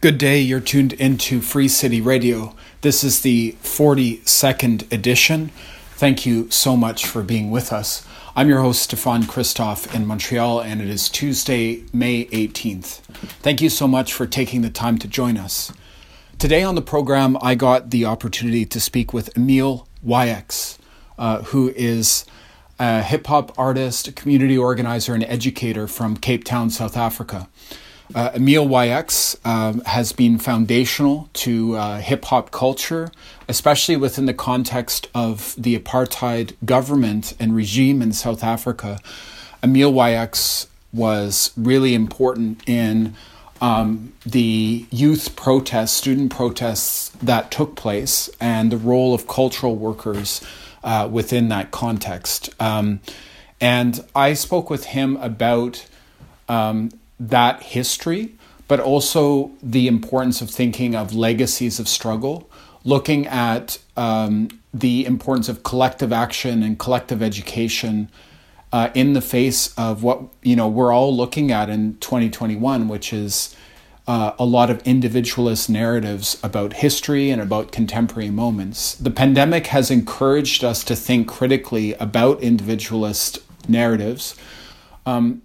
Good day. You're tuned into Free City Radio. This is the 42nd edition. Thank you so much for being with us. I'm your host, Stefan Christoff in Montreal, and it is Tuesday, May 18th. Thank you so much for taking the time to join us. Today on the program, I got the opportunity to speak with Emile YX?, uh, who is a hip hop artist, community organizer, and educator from Cape Town, South Africa. Uh, Emile YX? um, has been foundational to uh, hip hop culture, especially within the context of the apartheid government and regime in South Africa. Emile YX? was really important in um, the youth protests, student protests that took place, and the role of cultural workers uh, within that context. Um, and I spoke with him about um, that history, but also the importance of thinking of legacies of struggle, looking at um, the importance of collective action and collective education uh, in the face of what you know we're all looking at in 2021, which is uh, a lot of individualist narratives about history and about contemporary moments. The pandemic has encouraged us to think critically about individualist narratives. Um,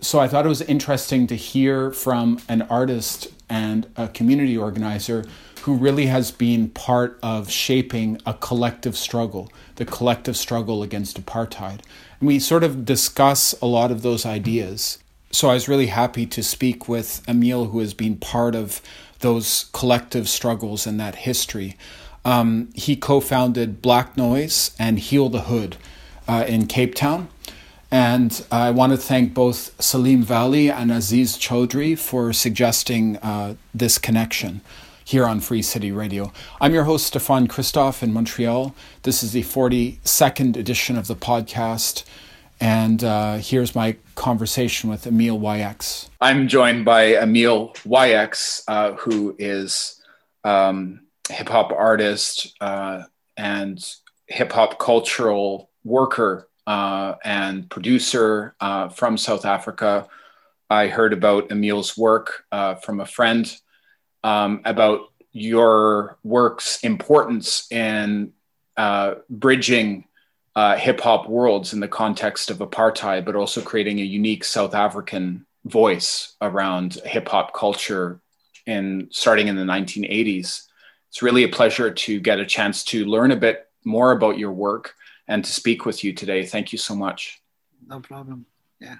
so I thought it was interesting to hear from an artist and a community organizer who really has been part of shaping a collective struggle, the collective struggle against apartheid. And we sort of discuss a lot of those ideas. So I was really happy to speak with Emile, who has been part of those collective struggles and that history. Um, he co founded Black Noise and Heal the Hood uh, in Cape Town. And I want to thank both Salim Vally and Aziz Choudry for suggesting uh, this connection here on Free City Radio. I'm your host, Stefan Christoff in Montreal. This is the 42nd edition of the podcast. And uh, here's my conversation with Emile Wayeks. I'm joined by Emile YX?, uh, who is um, hip hop artist uh, and hip hop cultural worker uh, and producer uh, from South Africa. I heard about Emile's work uh, from a friend um, about your work's importance in uh, bridging uh, hip hop worlds in the context of apartheid, but also creating a unique South African voice around hip hop culture in starting in the 1980s. It's really a pleasure to get a chance to learn a bit more about your work and to speak with you today. Thank you so much. No problem. Yeah.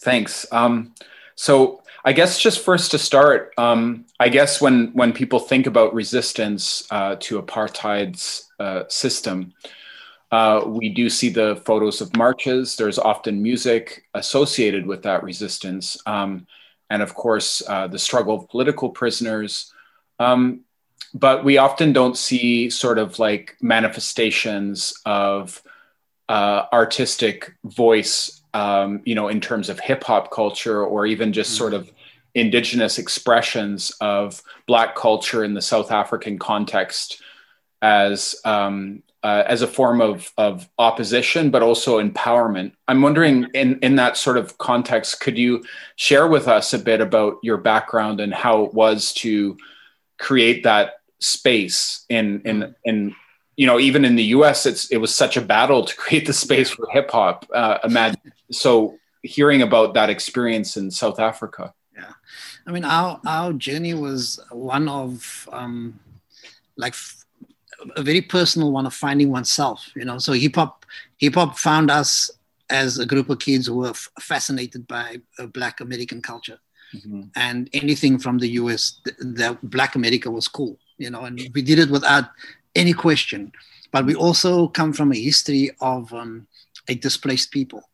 Thanks. Um, so I guess just first to start, um, I guess when when people think about resistance uh, to apartheid's uh, system, uh, we do see the photos of marches. There's often music associated with that resistance, um, and of course uh, the struggle of political prisoners. Um, but we often don't see sort of like manifestations of uh, artistic voice, um, you know, in terms of hip hop culture or even just mm-hmm. sort of indigenous expressions of Black culture in the South African context as um, uh, as a form of of opposition, but also empowerment. I'm wondering, in in that sort of context, could you share with us a bit about your background and how it was to create that space in in mm. in you know even in the US it's it was such a battle to create the space for hip hop uh, imagine so hearing about that experience in South Africa. Yeah. I mean our our journey was one of um like a very personal one of finding oneself you know? So hip hop hip hop found us as a group of kids who were f- fascinated by uh, black American culture mm-hmm. and anything from the US that black America was cool you know, and we did it without any question. But we also come from a history of um, a displaced people,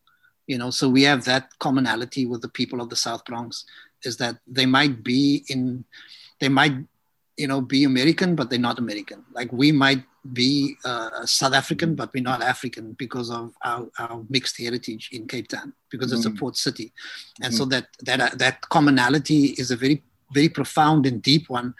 you know, so we have that commonality with the people of the South Bronx is that they might be in, they might, you know, be American, but they're not American. Like we might be uh, South African, but we're not African because of our, our mixed heritage in Cape Town, because it's mm. a port city, and mm. so that that that commonality is a very very profound and deep one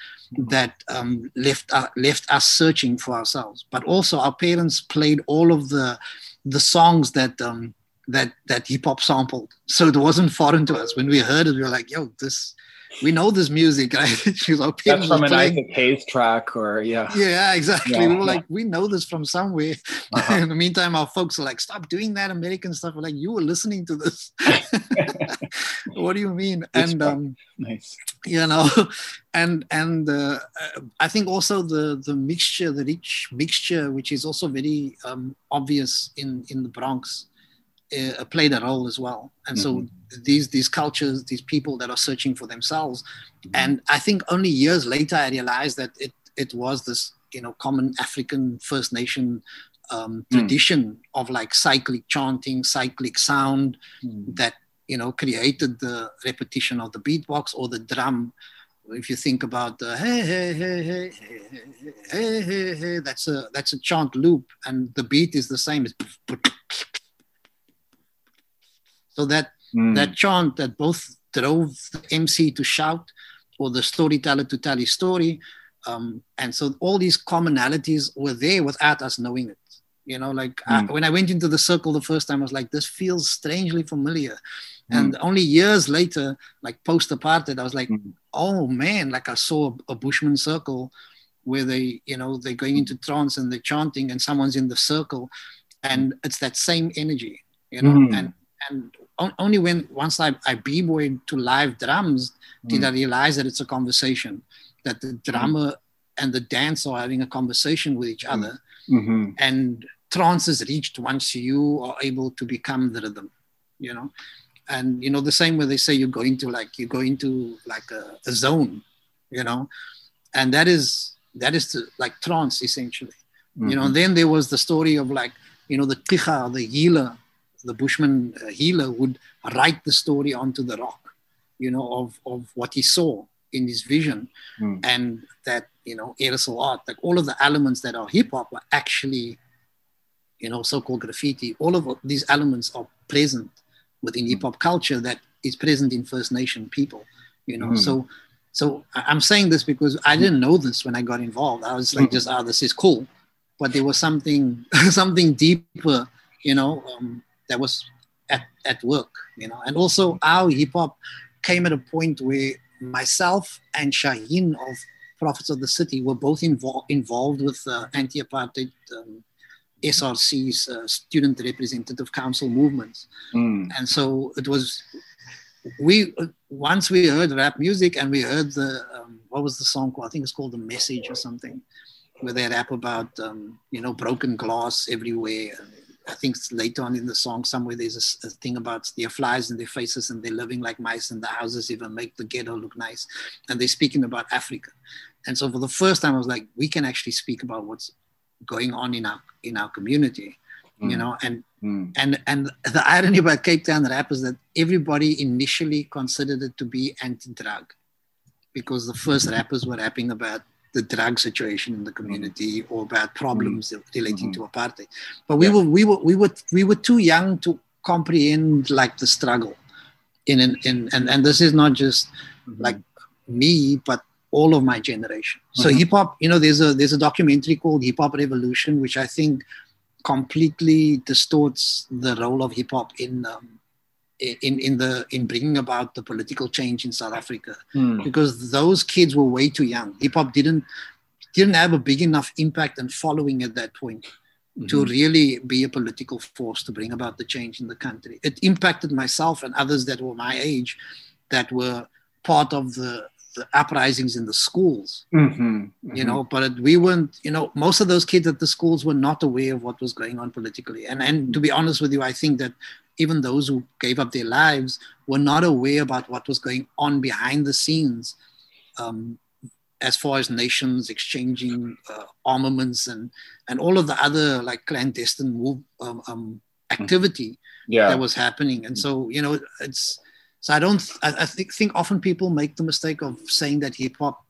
that um, left uh, left us searching for ourselves. But also, our parents played all of the the songs that um, that that hip hop sampled. So it wasn't foreign to us. When we heard it, we were like, "Yo, this." We know this music, right? She was like, That's from an Isaac Hayes track, or yeah, yeah, exactly. Yeah, we were yeah. like, we know this from somewhere. Uh-huh. In the meantime, our folks are like, "Stop doing that American stuff." We're like, "You were listening to this." what do you mean? It's and um, nice, you know, and and uh, I think also the the mixture, the rich mixture, which is also very um, obvious in in the Bronx uh, played a role as well. And mm-hmm. so these these cultures, these people that are searching for themselves, mm-hmm. and I think only years later I realized that it it was this you know common African First Nation um, mm. tradition mm. of like cyclic chanting, cyclic sound mm. that you know created the repetition of the beatbox or the drum. If you think about the hey hey hey hey hey hey hey, hey that's a that's a chant loop, and the beat is the same. It's so that mm. that chant that both drove the MC to shout or the storyteller to tell his story. Um, and so all these commonalities were there without us knowing it. You know, like mm. I, when I went into the circle the first time, I was like, this feels strangely familiar. Mm. And only years later, like post apartheid, I was like, mm. oh man, like I saw a, a Bushman circle where they, you know, they're going into trance and they're chanting and someone's in the circle. And it's that same energy, you know, mm. and and only when once I, I b-boyed to live drums did mm. I realize that it's a conversation, that the mm. drummer mm. and the dancer are having a conversation with each other. Mm-hmm. And trance is reached once you are able to become the rhythm, you know. And you know, the same way they say you go into like you go into like a, a zone, you know, and that is that is the, like trance essentially. Mm-hmm. You know, and mm-hmm. then there was the story of like, you know, the ticha, the healer the Bushman uh, healer would write the story onto the rock, you know, of, of what he saw in his vision. Mm. And that, you know, aerosol art, like all of the elements that are hip hop are actually, you know, so called graffiti. All of these elements are present within hip hop culture that is present in First Nation people, you know. Mm. So, so I'm saying this because I didn't know this when I got involved. I was like, mm. just, oh, this is cool. But there was something, something deeper, you know, um, that was at, at work, you know. And also our hip hop came at a point where myself and Shaheen of Prophets of the City were both involved involved with uh, anti-apartheid um, SRC's uh, Student Representative Council movements, mm. and so it was. We once we heard rap music and we heard the um, what was the song called? I think it's called the Message or something, where they rap about um, you know broken glass everywhere, I think later on in the song somewhere there's a, a, thing about there are flies in their faces and they're living like mice and the houses even make the ghetto look nice. And they're speaking about Africa. And so for the first time I was like, we can actually speak about what's going on in our in our community. Mm. You know, and mm. and and the irony about Cape Town rap is that everybody initially considered it to be anti-drug because the first rappers were rapping about the drug situation in the community or about problems mm-hmm. relating mm-hmm. to apartheid. But we yeah. were we were we were we were too young to comprehend like the struggle in in, in and and this is not just mm-hmm. like me but all of my generation. So mm-hmm. hip hop, you know, there's a there's a documentary called Hip Hop Revolution, which I think completely distorts the role of hip hop in um, in in the in bringing about the political change in South Africa mm. because those kids were way too young. Hip hop didn't didn't have a big enough impact and following at that point mm-hmm. to really be a political force to bring about the change in the country. It impacted myself and others that were my age that were part of the the uprisings in the schools, mm-hmm, mm-hmm. you know, but we weren't, you know, most of those kids at the schools were not aware of what was going on politically. And, and to be honest with you, I think that even those who gave up their lives were not aware about what was going on behind the scenes um, as far as nations exchanging uh, armaments and, and all of the other like clandestine move, um, um, activity yeah. that was happening. And so, you know, it's, so I don't, I, I think, think often people make the mistake of saying that hip hop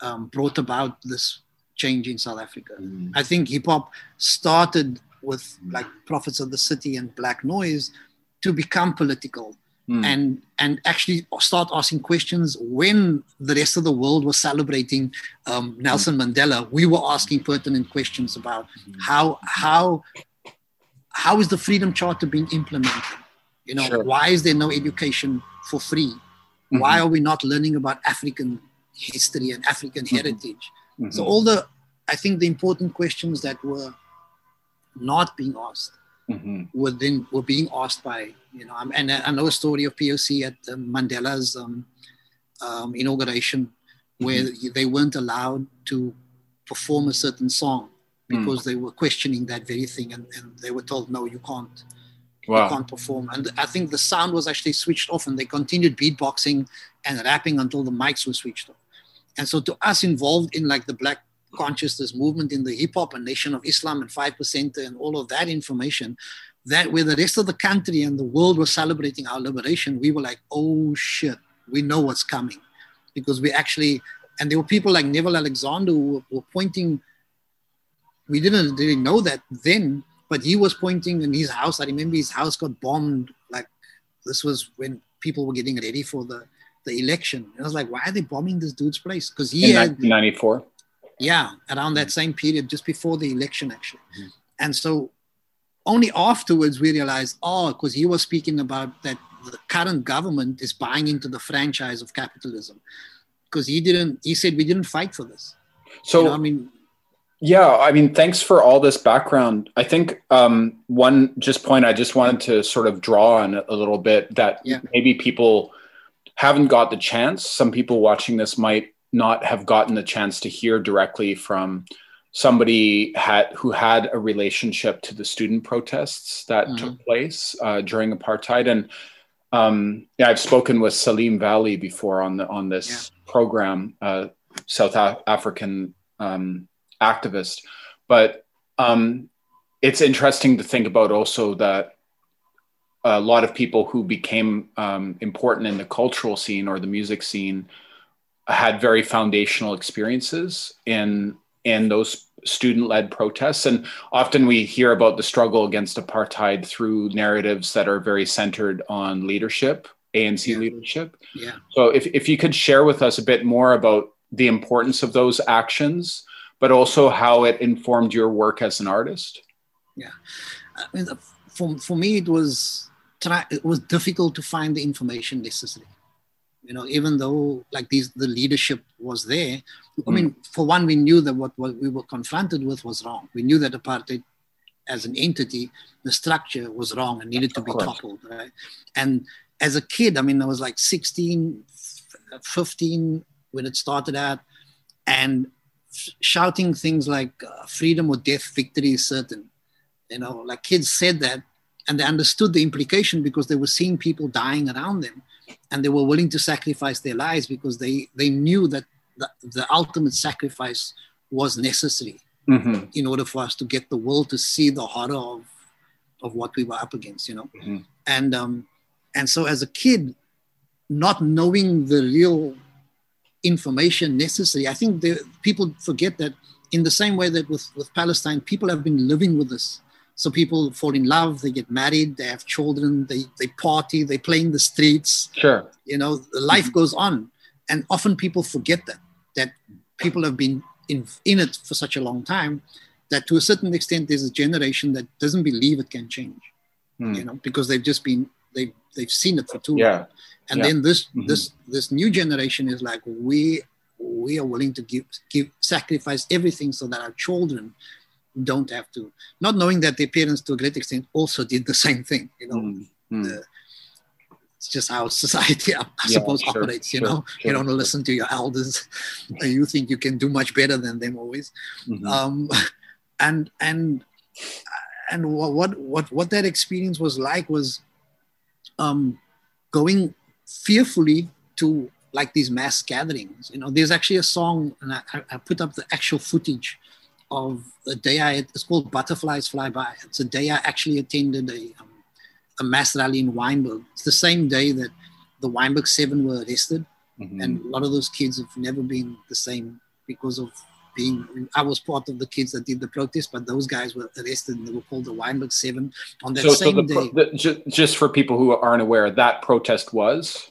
um, brought about this change in South Africa. Mm. I think hip hop started with like prophets of the city and black noise to become political mm. and and actually start asking questions when the rest of the world was celebrating um, Nelson mm. Mandela we were asking pertinent questions about mm. how how how is the Freedom Charter being implemented? You know, sure. why is there no education for free? Mm-hmm. Why are we not learning about African history and African mm-hmm. heritage? Mm-hmm. So all the, I think the important questions that were not being asked mm-hmm. were then were being asked by you know. And I know a story of POC at Mandela's um, um, inauguration where mm-hmm. they weren't allowed to perform a certain song mm. because they were questioning that very thing and, and they were told no you can't wow. can't perform and i think the sound was actually switched off and they continued beatboxing and rapping until the mics were switched off and so to us involved in like the black consciousness movement in the hip hop and Nation of Islam and Five Percent and all of that information, that where the rest of the country and the world was celebrating our liberation, we were like, oh shit, we know what's coming, because we actually, and there were people like Neville Alexander who were pointing. We didn't really know that then, but he was pointing in his house. I remember his house got bombed. Like this was when people were getting ready for the the election. And I was like, why are they bombing this dude's place? Because he in 1994. Yeah, around that same period, just before the election, actually. Mm-hmm. And so only afterwards we realized, oh, because he was speaking about that the current government is buying into the franchise of capitalism. Because he didn't, he said we didn't fight for this. So, you know, I mean, yeah, I mean, thanks for all this background. I think um, one just point I just wanted to sort of draw on a little bit that yeah. maybe people haven't got the chance. Some people watching this might not have gotten the chance to hear directly from somebody had who had a relationship to the student protests that mm-hmm. took place uh, during apartheid and um, yeah i've spoken with salim vally before on the on this yeah. program uh, south african um, activist. But um, it's interesting to think about also that a lot of people who became um, important in the cultural scene or the music scene had very foundational experiences in in those student-led protests. And often we hear about the struggle against apartheid through narratives that are very centered on leadership anc yeah. leadership. Yeah. So if, if you could share with us a bit more about the importance of those actions but also how it informed your work as an artist? Yeah. I mean, for, for me it was try, it was difficult to find the information necessary. You know even though like these the leadership was there mm. i mean for one we knew that what, what we were confronted with was wrong. We knew that apartheid as an entity the structure was wrong and needed to be toppled right? And as a kid i mean i was like 16 15 when it started out and shouting things like uh, freedom or death victory is certain you know like kids said that and they understood the implication because they were seeing people dying around them and they were willing to sacrifice their lives because they they knew that the, the ultimate sacrifice was necessary mm-hmm. in order for us to get the world to see the horror of of what we were up against you know mm-hmm. and um and so as a kid not knowing the real information necessary i think the, people forget that in the same way that with with palestine people have been living with this so people fall in love, they get married, they have children, they, they party, they play in the streets. Sure. You know, life mm-hmm. goes on. And often people forget that, that people have been in, in it for such a long time that to a certain extent there's a generation that doesn't believe it can change. Mm. You know, because they've just been they they've seen it for too yeah. long. And yeah. then this mm-hmm. this this new generation is like we we are willing to give give sacrifice everything so that our children don't have to, not knowing that their parents to a great extent also did the same thing. You know, mm-hmm. the, it's just how society, I, yeah, suppose, sure, operates. You sure, know, sure, you don't listen to your elders. you think you can do much better than them always, mm-hmm. um, and and and what what what that experience was like was um, going fearfully to like these mass gatherings. You know, there's actually a song, and I, I put up the actual footage of the day I, it's called Butterflies Fly By. It's a day I actually attended a, um, a mass rally in Wynberg. It's the same day that the Wynberg Seven were arrested. Mm-hmm. And a lot of those kids have never been the same because of being, I was part of the kids that did the protest, but those guys were arrested and they were called the Wynberg Seven on that so, same so the, day. The, just, just for people who aren't aware, that protest was?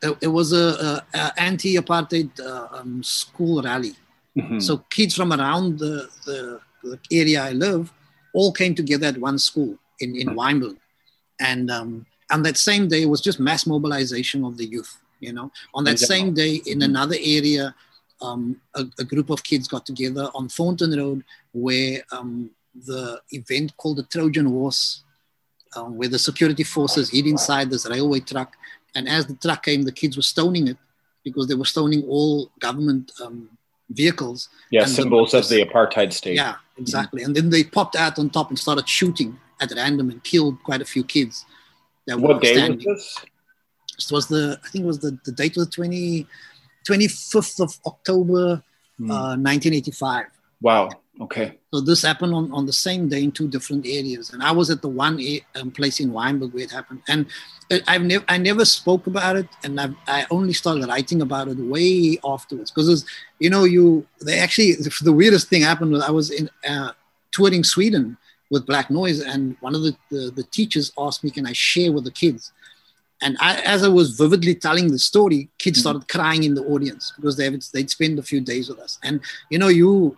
It, it was a, a, a anti-apartheid uh, um, school rally. Mm-hmm. So kids from around the, the, the, area I live all came together at one school in, in Wynberg. And um, on that same day, it was just mass mobilization of the youth. You know, on that same day, in mm-hmm. another area, um, a, a, group of kids got together on Thornton Road where um, the event called the Trojan Horse, um, where the security forces hid inside this railway truck. And as the truck came, the kids were stoning it because they were stoning all government um, vehicles. Yeah, symbols of the apartheid state. Yeah, exactly. Mm-hmm. And then they popped out on top and started shooting at random and killed quite a few kids. That what were day standing. was this? This was the, I think it was the, the date was 20, 25th of October, mm. uh, 1985. Wow. Okay. So this happened on, on the same day in two different areas, and I was at the one um, place in Wynberg where it happened, and I've never I never spoke about it, and I've, I only started writing about it way afterwards because you know you they actually the weirdest thing happened was I was in uh, touring Sweden with Black Noise, and one of the, the, the teachers asked me, "Can I share with the kids?" And I, as I was vividly telling the story, kids mm-hmm. started crying in the audience because they they'd spend a few days with us. And you know, you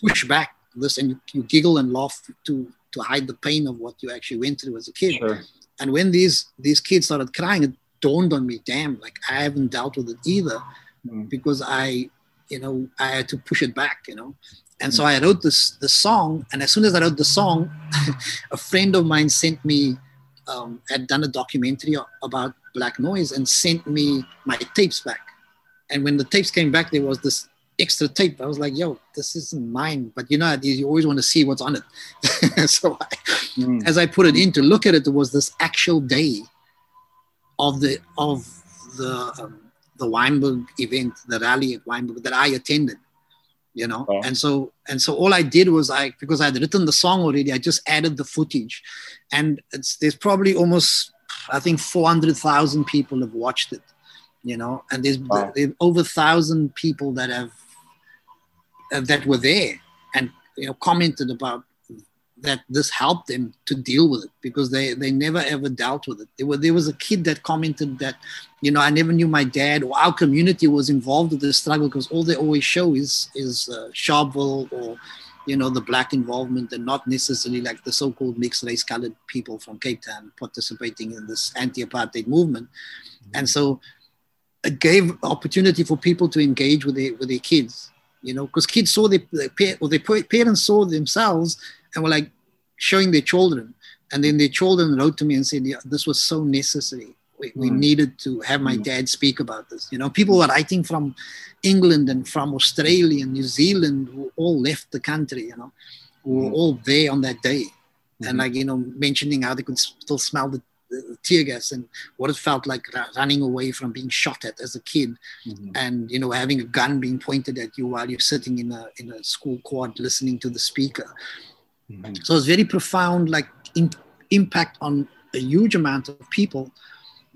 push back this and you, you, giggle and laugh to to hide the pain of what you actually went through as a kid. Sure. And when these these kids started crying, it dawned on me, damn, like I haven't dealt with it either, mm-hmm. because I, you know, I had to push it back, you know. And so mm. I wrote this the song, and as soon as I wrote the song, a friend of mine sent me um, had done a documentary about Black Noise and sent me my tapes back. And when the tapes came back, there was this extra tape. I was like, "Yo, this isn't mine." But you know, you always want to see what's on it. so, I, mm. as I put it in to look at it, there was this actual day of the of the um, the Wynberg event, the rally at Wynberg that I attended you know oh. and so and so all i did was i because i had written the song already i just added the footage and it's there's probably almost i think 400000 people have watched it you know and there's, wow. there's over a thousand people that have uh, that were there and you know commented about that this helped them to deal with it because they they never ever dealt with it. There, were, there was a kid that commented that, you know, I never knew my dad or our community was involved with the struggle because all they always show is is uh, Sharpeville or, you know, the black involvement and not necessarily like the so-called mixed race colored people from Cape Town participating in this anti-apartheid movement, mm-hmm. and so it gave opportunity for people to engage with their with their kids you know, because kids saw their, their, or their parents saw themselves and were like showing their children. And then their children wrote to me and said, yeah, this was so necessary. We, we mm. needed to have my mm. dad speak about this. You know, people were writing from England and from Australia and New Zealand who all left the country, you know, who were mm. all there on that day. And like, you know, mentioning how they could still smell the, the, tear gas and what it felt like running away from being shot at as a kid mm-hmm. and, you know, having a gun being pointed at you while you're sitting in a, in a school quad listening to the speaker. Mm-hmm. So it's very profound, like in, impact on a huge amount of people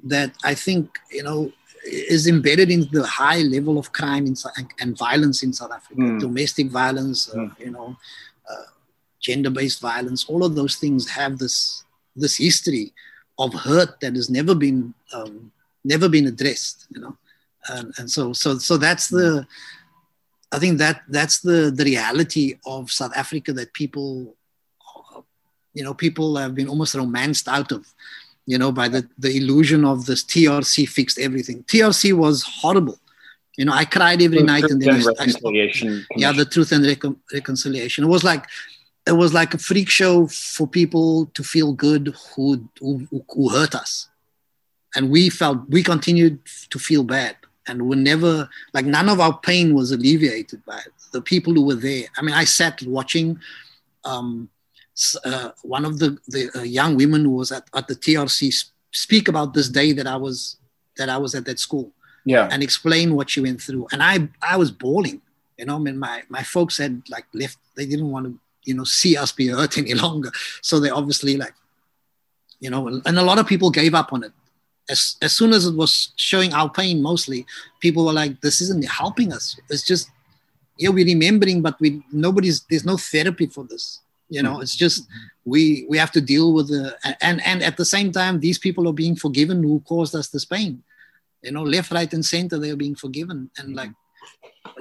that I think you know is embedded in the high level of crime in, and violence in South Africa, mm. domestic violence, uh, mm. you know, uh, gender-based violence. All of those things have this this history of hurt that has never been um, never been addressed. You know, and, and so so so that's the. I think that that's the the reality of South Africa that people you know people have been almost romanced out of you know by the the illusion of this trc fixed everything. Trc was horrible. You know i cried every the night and then reconciliation I, yeah the truth and recon, reconciliation. It was like it was like a freak show for people to feel good who, who who hurt us. And we felt we continued to feel bad. And we never like none of our pain was alleviated by it. the people who were there. I mean i sat watching um, uh, one of the, the uh, young women who was at, at the TRC speak about this day that I was that I was at that school. Yeah. And explain what she went through. And I I was bawling. You know, I mean my my folks had like left, they didn't want to, you know, see us be hurt any longer. So they obviously like, you know, and a lot of people gave up on it. As, as soon as it was showing our pain mostly, people were like, this isn't helping us. It's just, yeah, we're remembering, but we nobody's there's no therapy for this you know it's just we we have to deal with the and and at the same time these people are being forgiven who caused us this pain you know left right and center they are being forgiven and like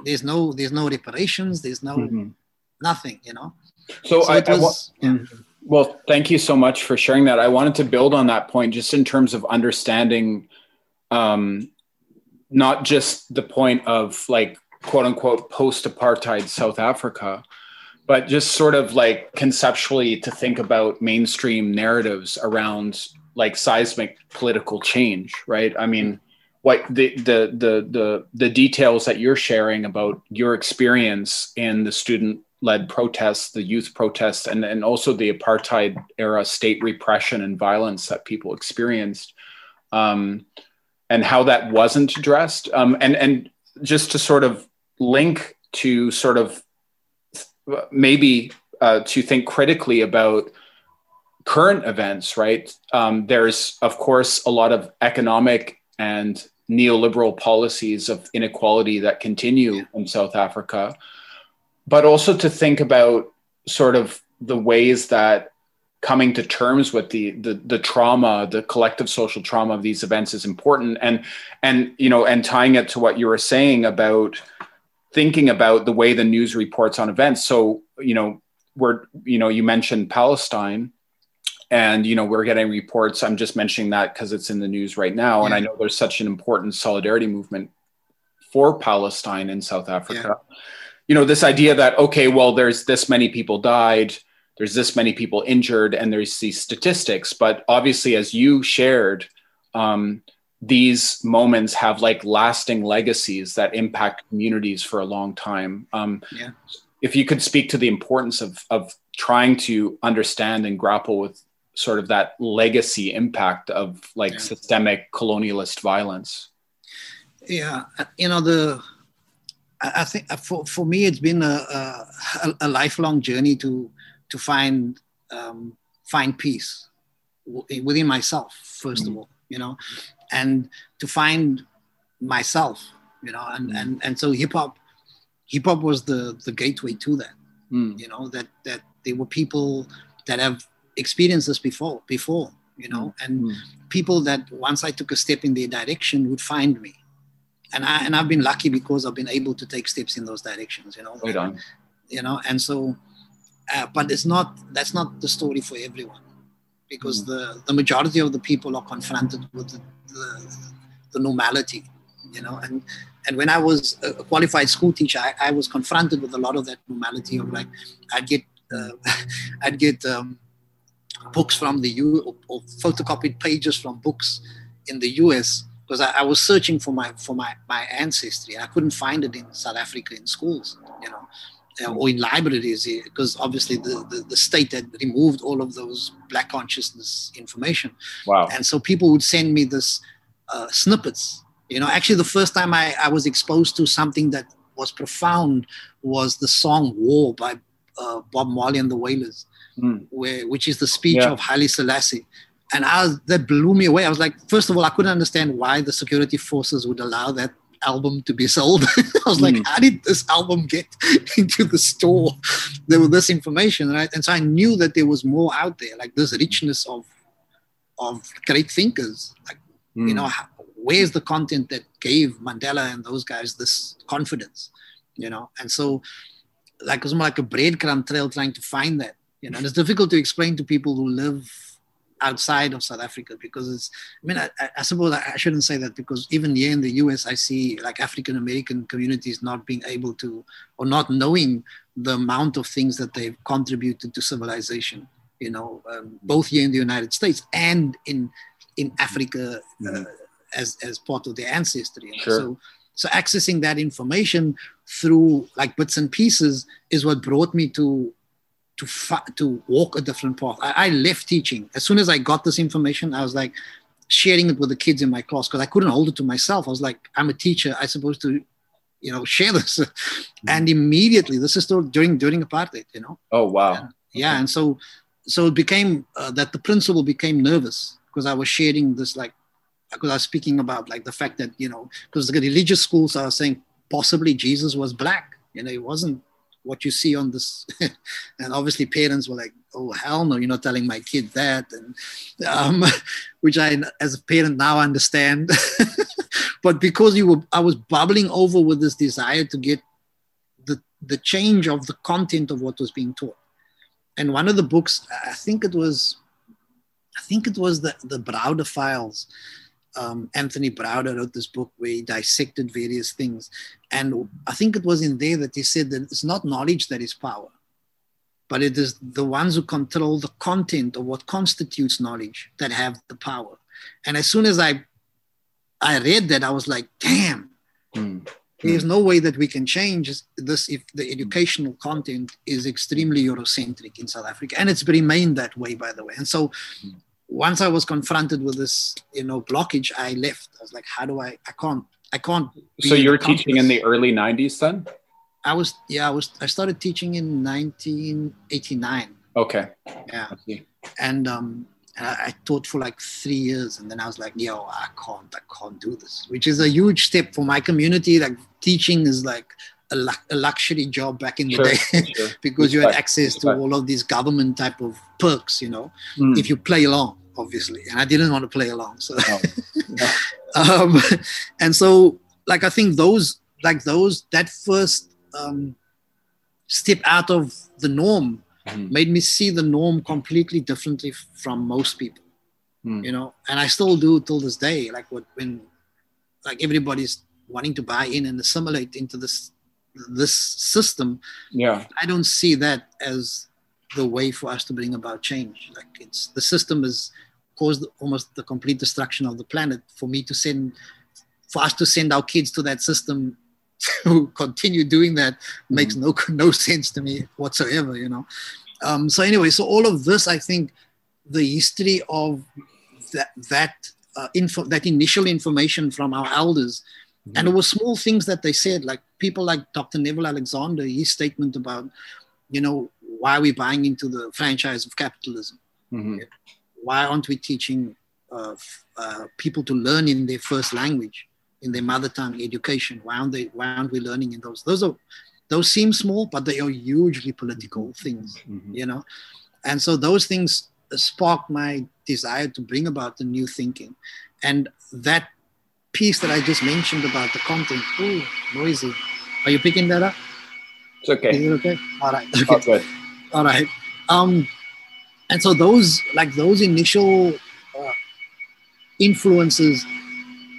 there's no there's no reparations there's no mm-hmm. nothing you know so, so I, was, I, wa- yeah. Well, thank you so much for sharing that. I wanted to build on that point just in terms of understanding um, not just the point of like quote unquote post apartheid South Africa, but just sort of like conceptually to think about mainstream narratives around like seismic political change, right? I mean, what the the the the the details that you're sharing about your experience in the student led protests, the youth protests, and, and also the apartheid era state repression and violence that people experienced, um, and how that wasn't addressed. Um, and, and just to sort of link to sort of maybe uh, to think critically about current events, right? Um, there's, of course, a lot of economic and neoliberal policies of inequality that continue in South Africa. But also to think about sort of the ways that coming to terms with the, the the trauma the collective social trauma of these events is important. And and you know and tying it to what you were saying about thinking about the way the news reports on events. So you know we're you know you mentioned palestine and you know we're getting reports. I'm just mentioning that because it's in the news right now. Yeah. and i know there's such an important solidarity movement for palestine in south africa. Yeah. You know this idea that okay well there's this many people died there's this many people injured and there's these statistics. But obviously as you shared um, these moments have like lasting legacies that impact communities for a long time um, yeah. if you could speak to the importance of, of trying to understand and grapple with sort of that legacy impact of like yeah. systemic colonialist violence yeah you know the I think uh, for, for me, it's been a, a, a lifelong journey to, to find, um, find peace within myself, 1st mm-hmm. of all, you know, and to find myself, you know, and, mm-hmm. and, and so hip hop, hip hop was the, the gateway to that, mm. you know, that, that there were people that have experienced this before, before, you know, mm. and mm. people that once I took a step in their direction would find me and I and I've been lucky because I've been able to take steps in those directions. You know, right on. You know, and so, uh, but it's not that's not the story for everyone, because mm. the the majority of the people are confronted with the, the, the normality. You know, and and when I was a qualified school teacher, I, I was confronted with a lot of that normality of like I'd get uh, I'd get um, books from the U or, or photocopied pages from books in the US because I, I, was searching for my for my my ancestry. I couldn't find it in South Africa in schools, you know, or in libraries because obviously the, the, the state had removed all of those black consciousness information. Wow! And so people would send me this uh, snippets. You know, actually, the first time I, I was exposed to something that was profound was the song "War" by uh, Bob Marley and the Wailers, mm. where which is the speech yeah. of Haile Selassie and I was, that blew me away. I was like, first of all, I couldn't understand why the security forces would allow that album to be sold. I was like, hmm. how did this album get into the store? There was this information, right? And so I knew that there was more out there, like this richness of of great thinkers. Like, mm. you know, hmm. how, where's the content that gave Mandela and those guys this confidence? You know, and so like it was more like a breadcrumb trail trying to find that. You know, and it's difficult to explain to people who live outside of South Africa because it's, I mean, I, I, suppose I shouldn't say that because even here in the US, I see like African American communities not being able to or not knowing the amount of things that they've contributed to civilization, you know, um, both here in the United States and in, in Africa uh, as, as part of their ancestry. You know? sure. So, so accessing that information through like bits and pieces is what brought me to to fa- to walk a different path. I, I, left teaching as soon as I got this information. I was like sharing it with the kids in my class because I couldn't hold it to myself. I was like, I'm a teacher. I supposed to, you know, share this. Mm-hmm. and immediately, this is still during during apartheid. You know. Oh wow. And, yeah, and so so it became uh, that the principal became nervous because I was sharing this like because I was speaking about like the fact that you know because the religious schools are saying possibly Jesus was black. You know, he wasn't what you see on this and obviously parents were like oh hell no you're not telling my kid that and um, which i as a parent now understand but because you were i was bubbling over with this desire to get the the change of the content of what was being taught and one of the books, I think it was, I think it was the the Browder Files. Um, Anthony Browder wrote this book where he dissected various things, and I think it was in there that he said that it's not knowledge that is power, but it is the ones who control the content of what constitutes knowledge that have the power. And as soon as I I read that, I was like, damn, mm. there's no way that we can change this if the educational content is extremely Eurocentric in South Africa. And it's remained that way, by the way. And so once I was confronted with this, you know, blockage, I left. I was like, how do I, I can't, I can't. So you're teaching in the early 90s then? I was, yeah, I was, I started teaching in 1989. Okay. Yeah. And, um, and I, I, taught for like three years, and then I was like, "Yo, I can't, I can't do this," which is a huge step for my community. Like teaching is like a, a luxury job back in the sure, day sure. because you had access to all of these government type of perks, you know, mm. if you play along, obviously. And I didn't want to play along, so. No. No. um, and so, like, I think those, like those, that first um, step out of the norm mm. made me see the norm completely differently from most people mm. you know and i still do till this day like what when like everybody's wanting to buy in and assimilate into this this system yeah i don't see that as the way for us to bring about change like it's the system has caused almost the complete destruction of the planet for me to send for us to send our kids to that system to continue doing that mm-hmm. makes no no sense to me whatsoever you know um, so anyway so all of this i think the history of that that uh, info that initial information from our elders mm-hmm. and it was small things that they said like people like dr neville alexander his statement about you know why are we buying into the franchise of capitalism mm-hmm. Why aren't we teaching uh, uh, people to learn in their first language in their mother tongue education. Why aren't they? Why aren't we learning in those? Those are those seem small, but they are hugely political things, mm-hmm. you know. And so those things sparked my desire to bring about the new thinking, and that piece that I just mentioned about the content. Ooh, noisy. Are you picking that up? It's okay. Is it okay? All right. Okay. All right. Um, and so those like those initial uh, influences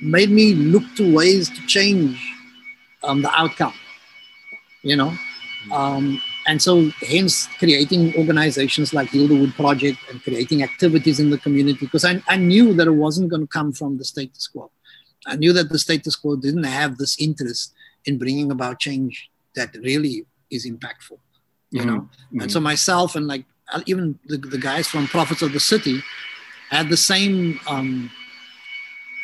made me look to ways to change um, the outcome, you know. Um, and so, hence, creating organizations like Heal the Hood Project and creating activities in the community because I, I knew that it wasn't going to come from the status quo. I knew that the status quo didn't have this interest in bringing about change that really is impactful, you mm-hmm. know. Mm-hmm. And so, myself and like even the, the guys from Prophets of the City had the same um,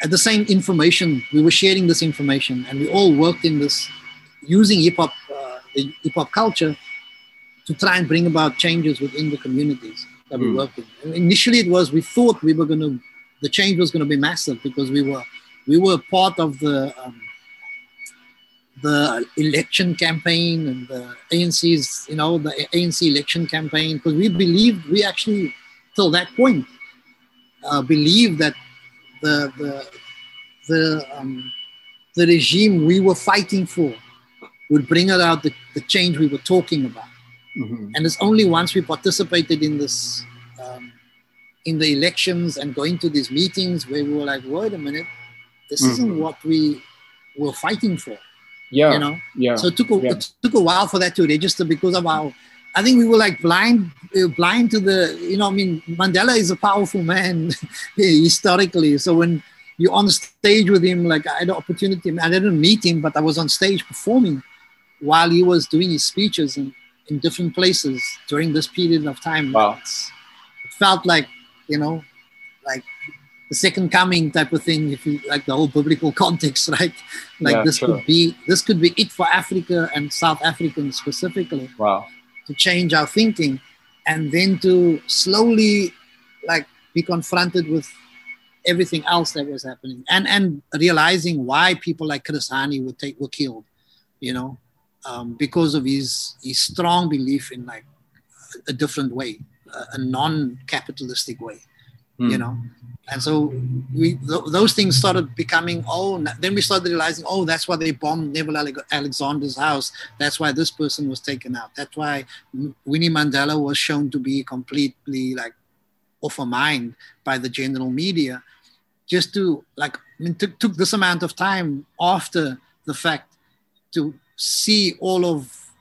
the same information. We were sharing this information, and we all worked in this using hip hop, uh, the hip hop culture, to try and bring about changes within the communities that we mm. worked in. And initially, it was we thought we were going to, the change was going to be massive because we were we were part of the um, the election campaign and the ANC's, you know, the ANC election campaign because we believed we actually till that point uh, believed that the the the um, the regime we were fighting for would bring about the, the change we were talking about. Mm-hmm. And it's only once we participated in this um, in the elections and going to these meetings where we were like, wait a minute, this mm-hmm. isn't what we were fighting for. Yeah. You know? Yeah. So it took a yeah. it took a while for that to register because of our I think we were like blind, uh, blind to the, you know, I mean, Mandela is a powerful man historically. So when you're on stage with him, like I had the opportunity, I didn't meet him, but I was on stage performing while he was doing his speeches in, in different places during this period of time. Wow. it felt like, you know, like the second coming type of thing, if you like the whole biblical context, right? Like yeah, this sure. could be this could be it for Africa and South Africans specifically. Wow to change our thinking and then to slowly like be confronted with everything else that was happening and and realizing why people like Chris Hani were take were killed, you know, um, because of his his strong belief in like a different way, a, a non-capitalistic way, mm. you know? And so we th- those things started becoming oh then we started realizing oh that's why they bombed Neville Alexander's house. That's why this person was taken out. That's why Winnie Mandela was shown to be completely like off her mind by the general media. Just to like I mean took, took this amount of time after the fact to see all of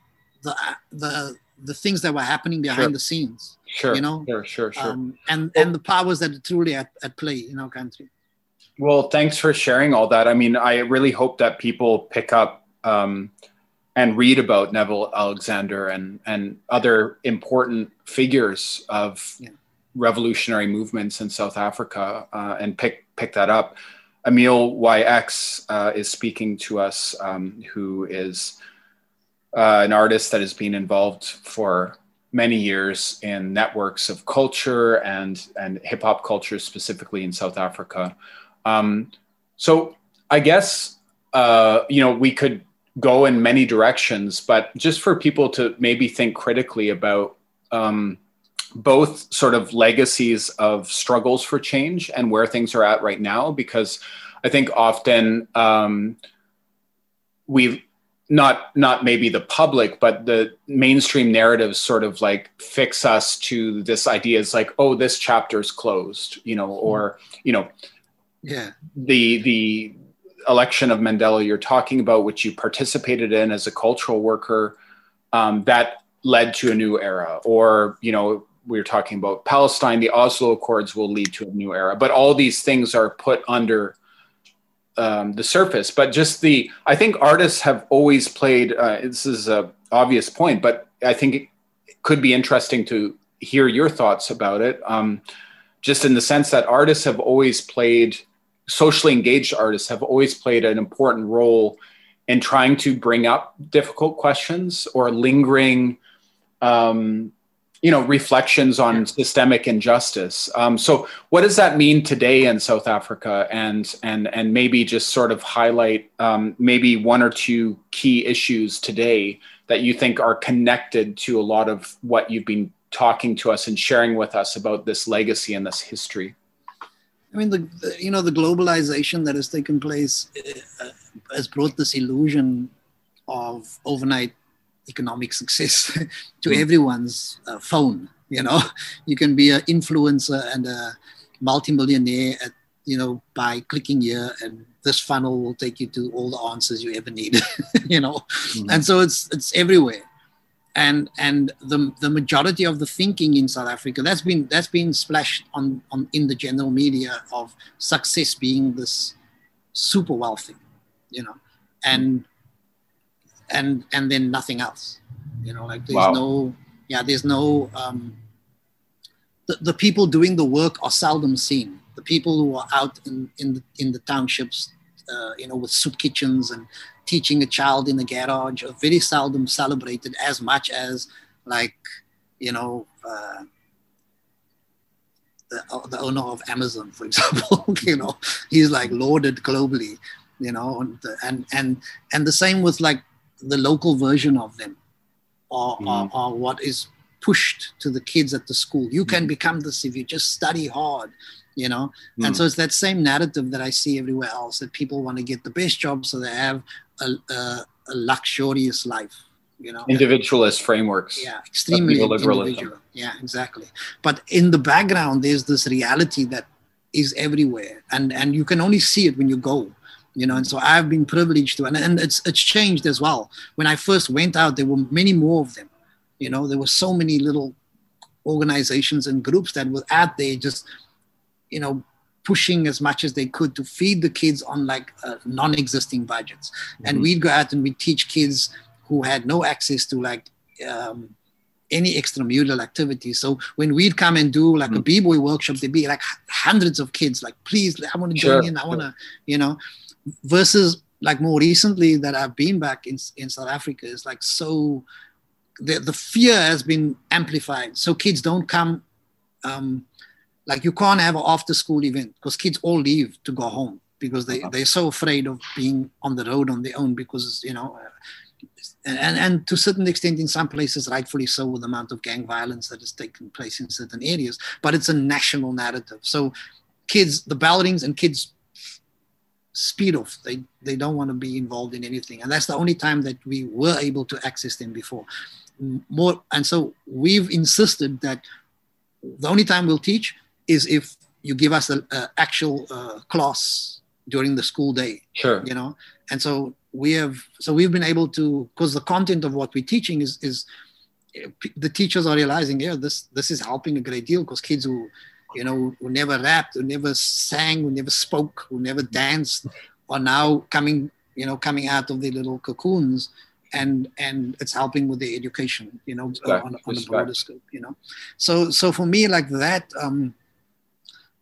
the the the things that were happening behind sure. the scenes Sure. You know. Sure. Sure. Sure. Um, and and the powers that are truly at, at play in our country. Well, thanks for sharing all that. I mean, I really hope that people pick up um, and read about Neville Alexander and and other important figures of yeah. revolutionary movements in South Africa uh, and pick pick that up. Emile YX uh, is speaking to us, um, who is uh, an artist that has been involved for many years in networks of culture and and hip hop culture specifically in South Africa. Um, so I guess uh, you know we could go in many directions, but just for people to maybe think critically about um, both sort of legacies of struggles for change and where things are at right now, because I think often um, we not not maybe the public but the mainstream narratives sort of like fix us to this idea. Is like oh this chapter's closed you know or you know yeah. the the election of mandela you're talking about which you participated in as a cultural worker um, that led to a new era. Or you know we are talking about palestine the oslo accords will lead to a new era. But all these things are put under um, the surface, but just the I think artists have always played. Uh, this is a obvious point, but I think it could be interesting to hear your thoughts about it. Um, just in the sense that artists have always played socially engaged artists have always played an important role in trying to bring up difficult questions or lingering um, you know reflections on yeah. systemic injustice. Um, so what does that mean today in south africa? And and and maybe just sort of highlight um, maybe one or two key issues today that you think are connected to a lot of what you've been talking to us and sharing with us about this legacy and this history. I mean the, the you know the globalization that has taken place uh, has brought this illusion of overnight economic success to mm. everyone's uh, phone. You know, you can be an influencer and a multimillionaire at you know by clicking here, and this funnel will take you to all the answers you ever need. you know, mm. and so it's it's everywhere. And and the the majority of the thinking in South Africa that's been that's been splashed on on in the general media of success being this super wealthy, you know, and and and then nothing else. You know like there's wow. no yeah there's no um the, the people doing the work are seldom seen. The people who are out in in the, in the townships uh, you know with soup kitchens and teaching a child in the garage are very seldom celebrated as much as like you know uh, the, the owner of Amazon, for example, you know, he's like lauded globally, you know, and and and and the same with like the local version of them or, mm. or, or, what is pushed to the kids at the school. You can mm. become this if you just study hard, you know? Mm. And so it's that same narrative that I see everywhere else that people want to get the best job so they have a, a, a luxurious life. You know, individualist frameworks. Yeah, extremely individual. Yeah, exactly. But in the background, there's this reality that is everywhere, and and you can only see it when you go you know and so i've been privileged to and, and it's it's changed as well when i first went out there were many more of them you know there were so many little organizations and groups that were out there just you know pushing as much as they could to feed the kids on like uh, non-existing budgets mm-hmm. and we'd go out and we'd teach kids who had no access to like um, any extramural activity. So when we'd come and do like mm-hmm. a b-boy workshop, there'd be like hundreds of kids like, please, I want to join sure. in. I want to, you know, versus like more recently that I've been back in, in South Africa is like so the, the fear has been amplified. So kids don't come um, like you can't have an after school event because kids all leave to go home because they, uh-huh. they're so afraid of being on the road on their own because you know and, and to a certain extent, in some places, rightfully so, with the amount of gang violence that has taken place in certain areas. But it's a national narrative. So, kids, the bell rings, and kids speed off. They they don't want to be involved in anything, and that's the only time that we were able to access them before. More, and so we've insisted that the only time we'll teach is if you give us an actual uh, class during the school day. Sure. You know, and so we have so we've been able to because the content of what we're teaching is is the teachers are realizing yeah this this is helping a great deal because kids who you know who never rapped who never sang who never spoke who never danced are now coming you know coming out of their little cocoons and and it's helping with the education you know on, on a broader scope you know so so for me like that um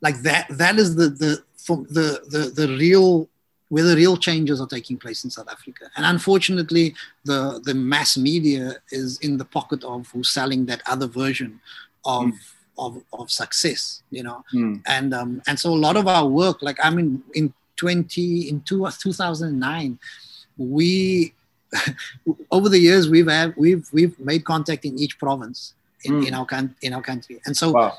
like that that is the the for the the the real where the real changes are taking place in South Africa. And unfortunately, the, the mass media is in the pocket of who's selling that other version of, mm. Of, of success, you know. Mm. And um, and so a lot of our work, like I mean, in 20 in two, 2009, we over the years we've had, we've we've made contact in each province in, mm. in our in our country. And so wow.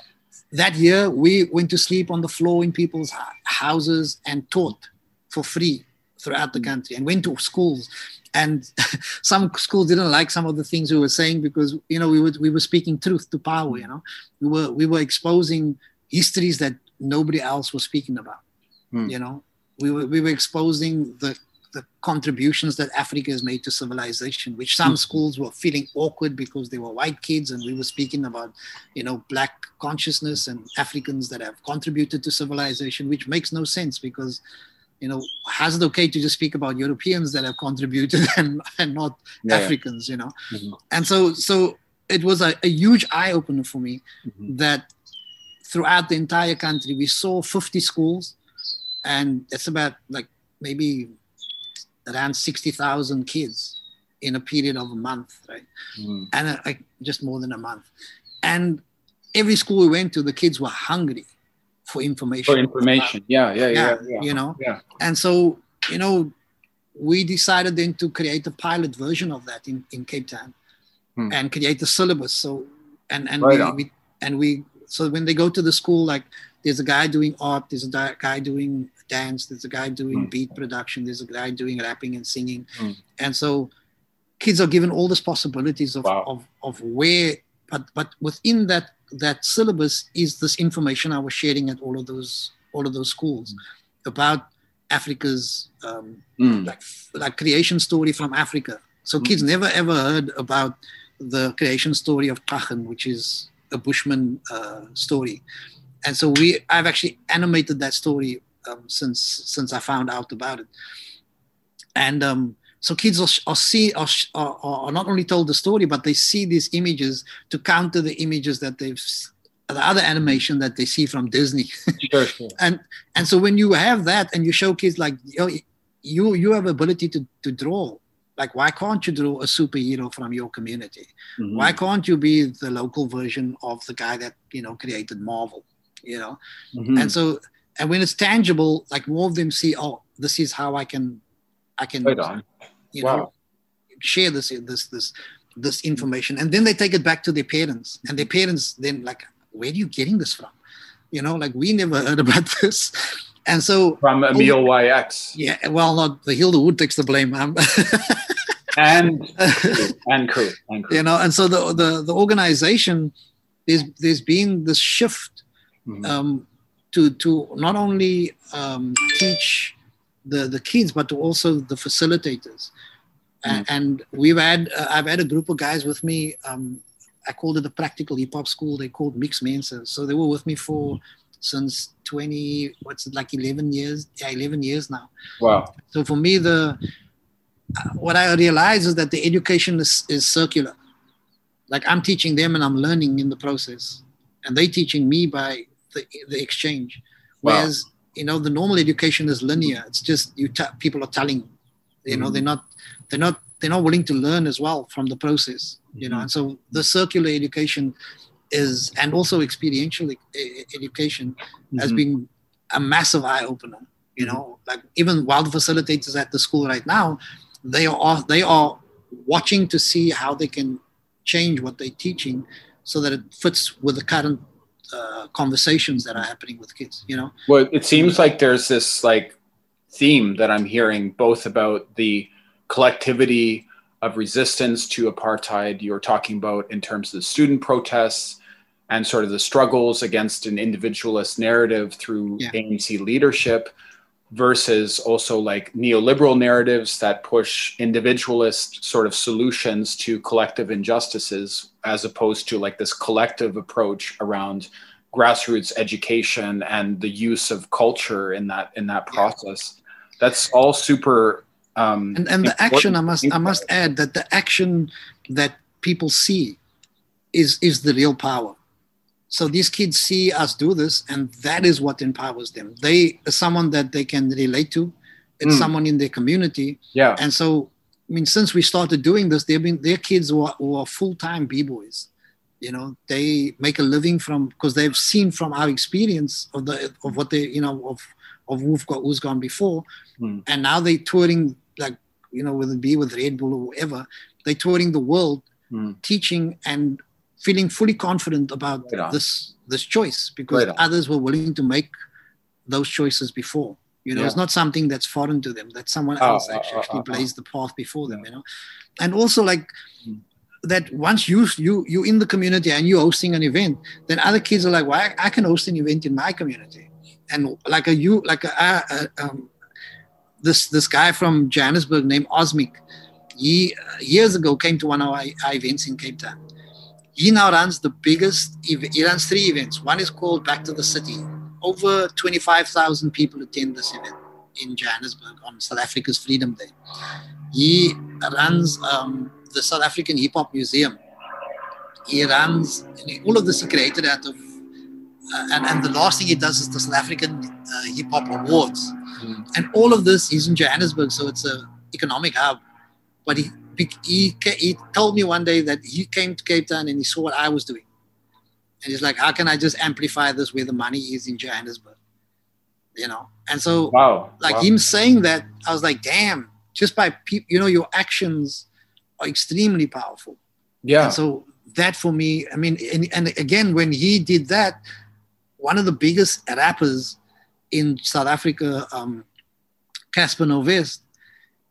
that year we went to sleep on the floor in people's houses and taught for free throughout the country and went to schools and some schools didn't like some of the things we were saying because you know we were we were speaking truth to power you know we were we were exposing histories that nobody else was speaking about hmm. you know we were we were exposing the the contributions that Africa has made to civilization, which some hmm. schools were feeling awkward because they were white kids, and we were speaking about, you know, black consciousness and Africans that have contributed to civilization, which makes no sense because you know, has it okay to just speak about Europeans that have contributed and, and not yeah, Africans, you know? Mm-hmm. And so, so it was a, a huge eye opener for me mm-hmm. that throughout the entire country, we saw 50 schools and it's about like maybe around 60,000 kids in a period of a month, right? Mm. And uh, like just more than a month. And every school we went to, the kids were hungry for information. For information, yeah, yeah, yeah, yeah, You know, yeah. And so you know, we decided then to create a pilot version of that in, in Cape Town, hmm. and create the syllabus. So and and right we, we, and we so when they go to the school, like there's a guy doing art, there's a guy doing dance, there's a guy doing hmm. beat production, there's a guy doing rapping and singing, hmm. and so kids are given all these possibilities of, wow. of, of where but but within that that syllabus is this information I was sharing at all of those all of those schools mm. about Africa's um, mm. like like creation story from Africa. So mm. kids never ever heard about the creation story of Tachan, which is a Bushman uh, story. And so we I've actually animated that story um, since since I found out about it. And um, so kids are, are see are, are, not only told the story, but they see these images to counter the images that they've the other animation that they see from Disney. Sure, sure. and and so when you have that and you show kids like you you you have ability to to draw. Like why can't you draw a superhero from your community? Mm-hmm. Why can't you be the local version of the guy that you know created Marvel? You know, mm-hmm. and so and when it's tangible, like more of them see, oh, this is how I can I can you wow. know share this this this this information. And then they take it back to their parents. And their parents then like where are you getting this from? You know like we never heard about this. And so from Emile YX yeah well not the Heal the Hood takes the blame and and crew, and crew. You know and so the the, the organization there's there's been this shift mm-hmm. um, to to not only um, teach the the kids but to also the facilitators Mm. And we've had, uh, I've had a group of guys with me. Um, I called it a practical hip hop school. They called Mixed Mensa. So they were with me for since 20, what's it like 11 years? Yeah, 11 years now. Wow. So for me, the, uh, what I realize is that the education is, is circular. Like I'm teaching them and I'm learning in the process. And they teaching me by the, the exchange. Whereas, wow. You know, the normal education is linear. It's just you people are telling, you know, mm-hmm. they're not they're not they're not willing to learn as well from the process you know and so the circular education is and also experiential education mm-hmm. has been a massive eye-opener you know like even while the facilitators at the school right now they are they are watching to see how they can change what they're teaching so that it fits with the current uh, conversations that are happening with kids you know well it seems like there's this like theme that i'm hearing both about the collectivity of resistance to apartheid you're talking about in terms of the student protests and sort of the struggles against an individualist narrative through yeah. ANC leadership versus also like neoliberal narratives that push individualist sort of solutions to collective injustices as opposed to like this collective approach around grassroots education and the use of culture in that in that process. Yeah. that's all super um and, and the action i must i must add that the action that people see is is the real power so these kids see us do this, and that is what empowers them. They someone that they can relate to. It's mm. someone in their community. Yeah. And so, I mean, since we started doing this, they've been their kids who are, who are full time b boys. You know, they make a living from because they've seen from our experience of the of what they you know of of who've got who's gone before, mm. and now they're touring like you know whether it be with Red Bull or whatever, they're touring the world, mm. teaching and feeling fully confident about right this this choice because right others were willing to make those choices before. You know, yeah. it's not something that's foreign to them. That someone oh, else ah, actually, ah, oh, actually oh, blazed the path before them. You know, and also like hmm. that once you you you in the community and you're hosting an event, then other kids are like, well, I, I can host an event in my community, and like a you like a, a um, this this guy from Johannesburg named Osmic, he uh, years ago came to one of our, our events in Cape Town he now runs the biggest, he runs three events. One is called Back to the City. Over 25,000 people attend this event in Johannesburg on South Africa's Freedom Day. He runs um, the South African Hip Hop Museum. He runs all of this he created out of, uh, and, and the last thing he does is the South African uh, Hip Hop Awards. Mm. And all of this, he's in Johannesburg, so it's an economic hub. But he he, he told me one day that he came to Cape Town and he saw what I was doing. And he's like, how can I just amplify this where the money is in Johannesburg? You know? And so, wow. like wow. him saying that, I was like, damn, just by people, you know, your actions are extremely powerful. Yeah. And so that for me, I mean, and, and again, when he did that, one of the biggest rappers in South Africa, um, Cassper Nyovest,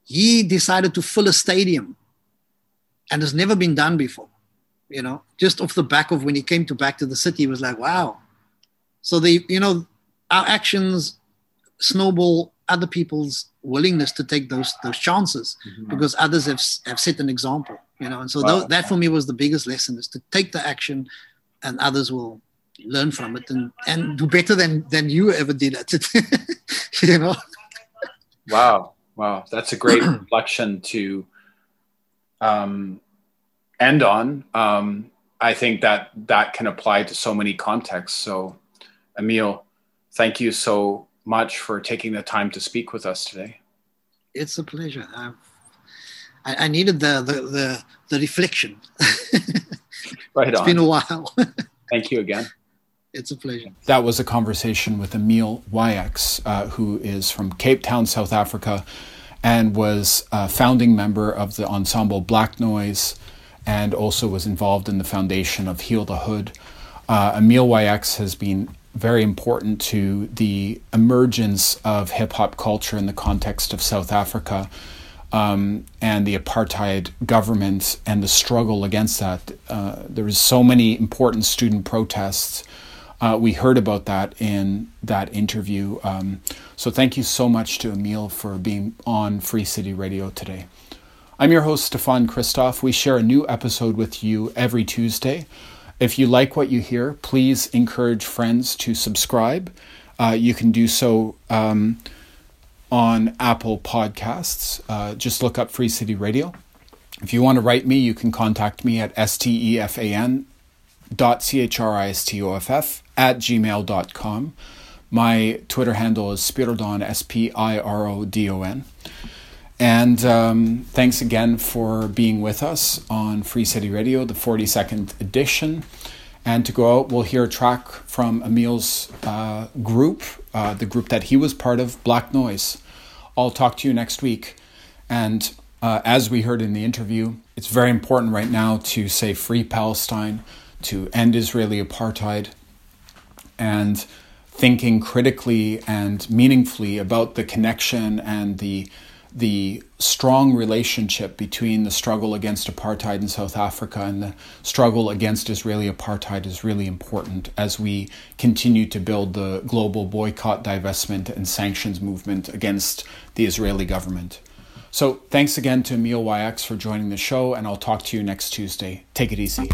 he decided to fill a stadium. And has never been done before you know just off the back of when he came to back to the city he was like wow. So the you know our actions snowball other people's willingness to take those those chances mm-hmm. because others have have set an example you know. And so wow. th- that for me was the biggest lesson is to take the action and others will learn from it and and do better than than you ever did at it you know. Wow Wow, that's a great reflection to um, end on. Um, I think that that can apply to so many contexts. So, Emile, thank you so much for taking the time to speak with us today. It's a pleasure. I, I needed the the the, the reflection. right on. It's been a while. thank you again. It's a pleasure. That was a conversation with Emile YX, uh, who is from Cape Town, South Africa, and was a founding member of the ensemble Black Noise, and also was involved in the foundation of Heal the Hood. Uh, Emile YX has been very important to the emergence of hip hop culture in the context of South Africa. Um, and the apartheid government and the struggle against that. Uh, there was so many important student protests uh, we heard about that in that interview. Um, so thank you so much to Emile for being on Free City Radio today. I'm your host, Stefan Christoff. We share a new episode with you every Tuesday. If you like what you hear, please encourage friends to subscribe. Uh, you can do so um, on Apple Podcasts. Uh, just look up Free City Radio. If you want to write me, you can contact me at stefan dot christoff at gmail.com. My Twitter handle is Spirodon, S P I R O D O N. And um, thanks again for being with us on Free City Radio, the 42nd edition. And to go out, we'll hear a track from Emile's uh, group, uh, the group that he was part of, Black Noise. I'll talk to you next week. And Uh, as we heard in the interview, it's very important right now to say free Palestine, to end Israeli apartheid, and thinking critically and meaningfully about the connection and the the strong relationship between the struggle against apartheid in South Africa and the struggle against Israeli apartheid is really important as we continue to build the global boycott, divestment, and sanctions movement against the Israeli government. So, thanks again to Emile YX for joining the show, and I'll talk to you next Tuesday. Take it easy.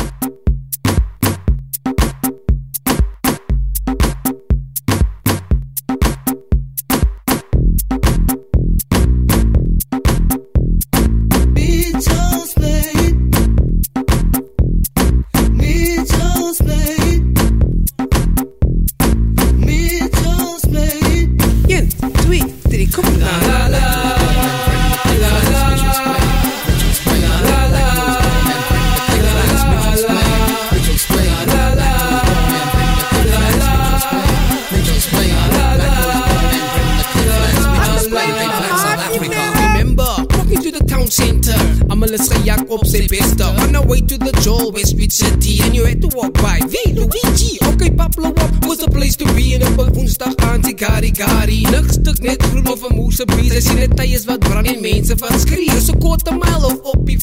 Nog stuk net groen of een moerse bies. En zien de wat brand en mensen van schrie. Dus een korte hem of op die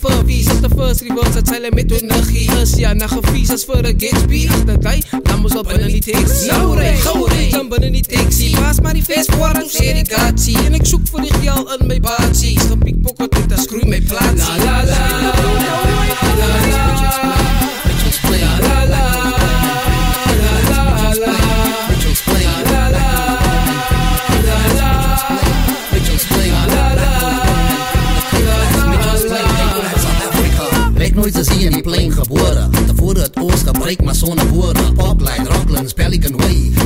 de first reverse, dat zijn met hun nuggie. Dus ja, na gevies als voor een Gatsby. Dat wij, dan op binnen niet taxi. Nou rij, gauw rij, dan binnen niet taxi. Paas maar die feest voor een serigatie. En ik zoek voor die gel aan mijn baatjes. Gepiekpokken tot dat screw mijn plaats. La la la. La la la. Nooit is hier in die plein gebore. Tevore het ons gebruik maar sonder woorde Popline, Rocklands, Pelican Way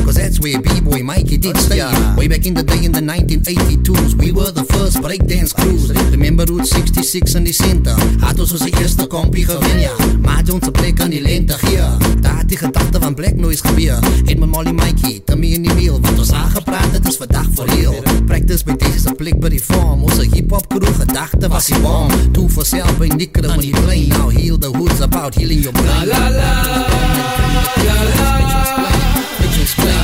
where B-boy Mikey did stay. Way back in the day in the 1982s We were the first breakdance crews. Remember Route 66 in die center? Had ons ons eerste ja. Maat ons een plek aan die lente gee Daar het die gedachte van Black Noise gebeur Het met Molly Mikey, Tommy in die wiel Wat ons aangepraat het is vandag voor heel Practice by deze plek by die farm. Onze hip-hop crew gedachte was die bomb Toen voor self by Nikkere in die plein. Now heal the hoods about healing your brain. La la la La la La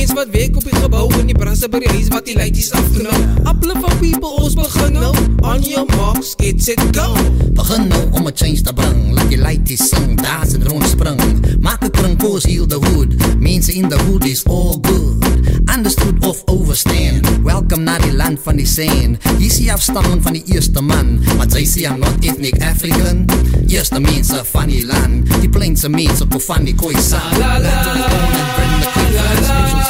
mens wat werk op die gebouw En die brasse by die huis wat die leities afknal. Appele van people, ons begin nou. On your mark, skits it, go Begin nou om a change te bring Laat die leities sing, daas en rondspring. Maak een kring, koos, heal the hood Mense in the hood is all good. Understood of overstand Welcome na die land van die scene Hier sê afstammen van die eerste man Maar sy sê I'm not ethnic African. Eerste mense van die land Die pleinse mense ko van die kooi saan La la. La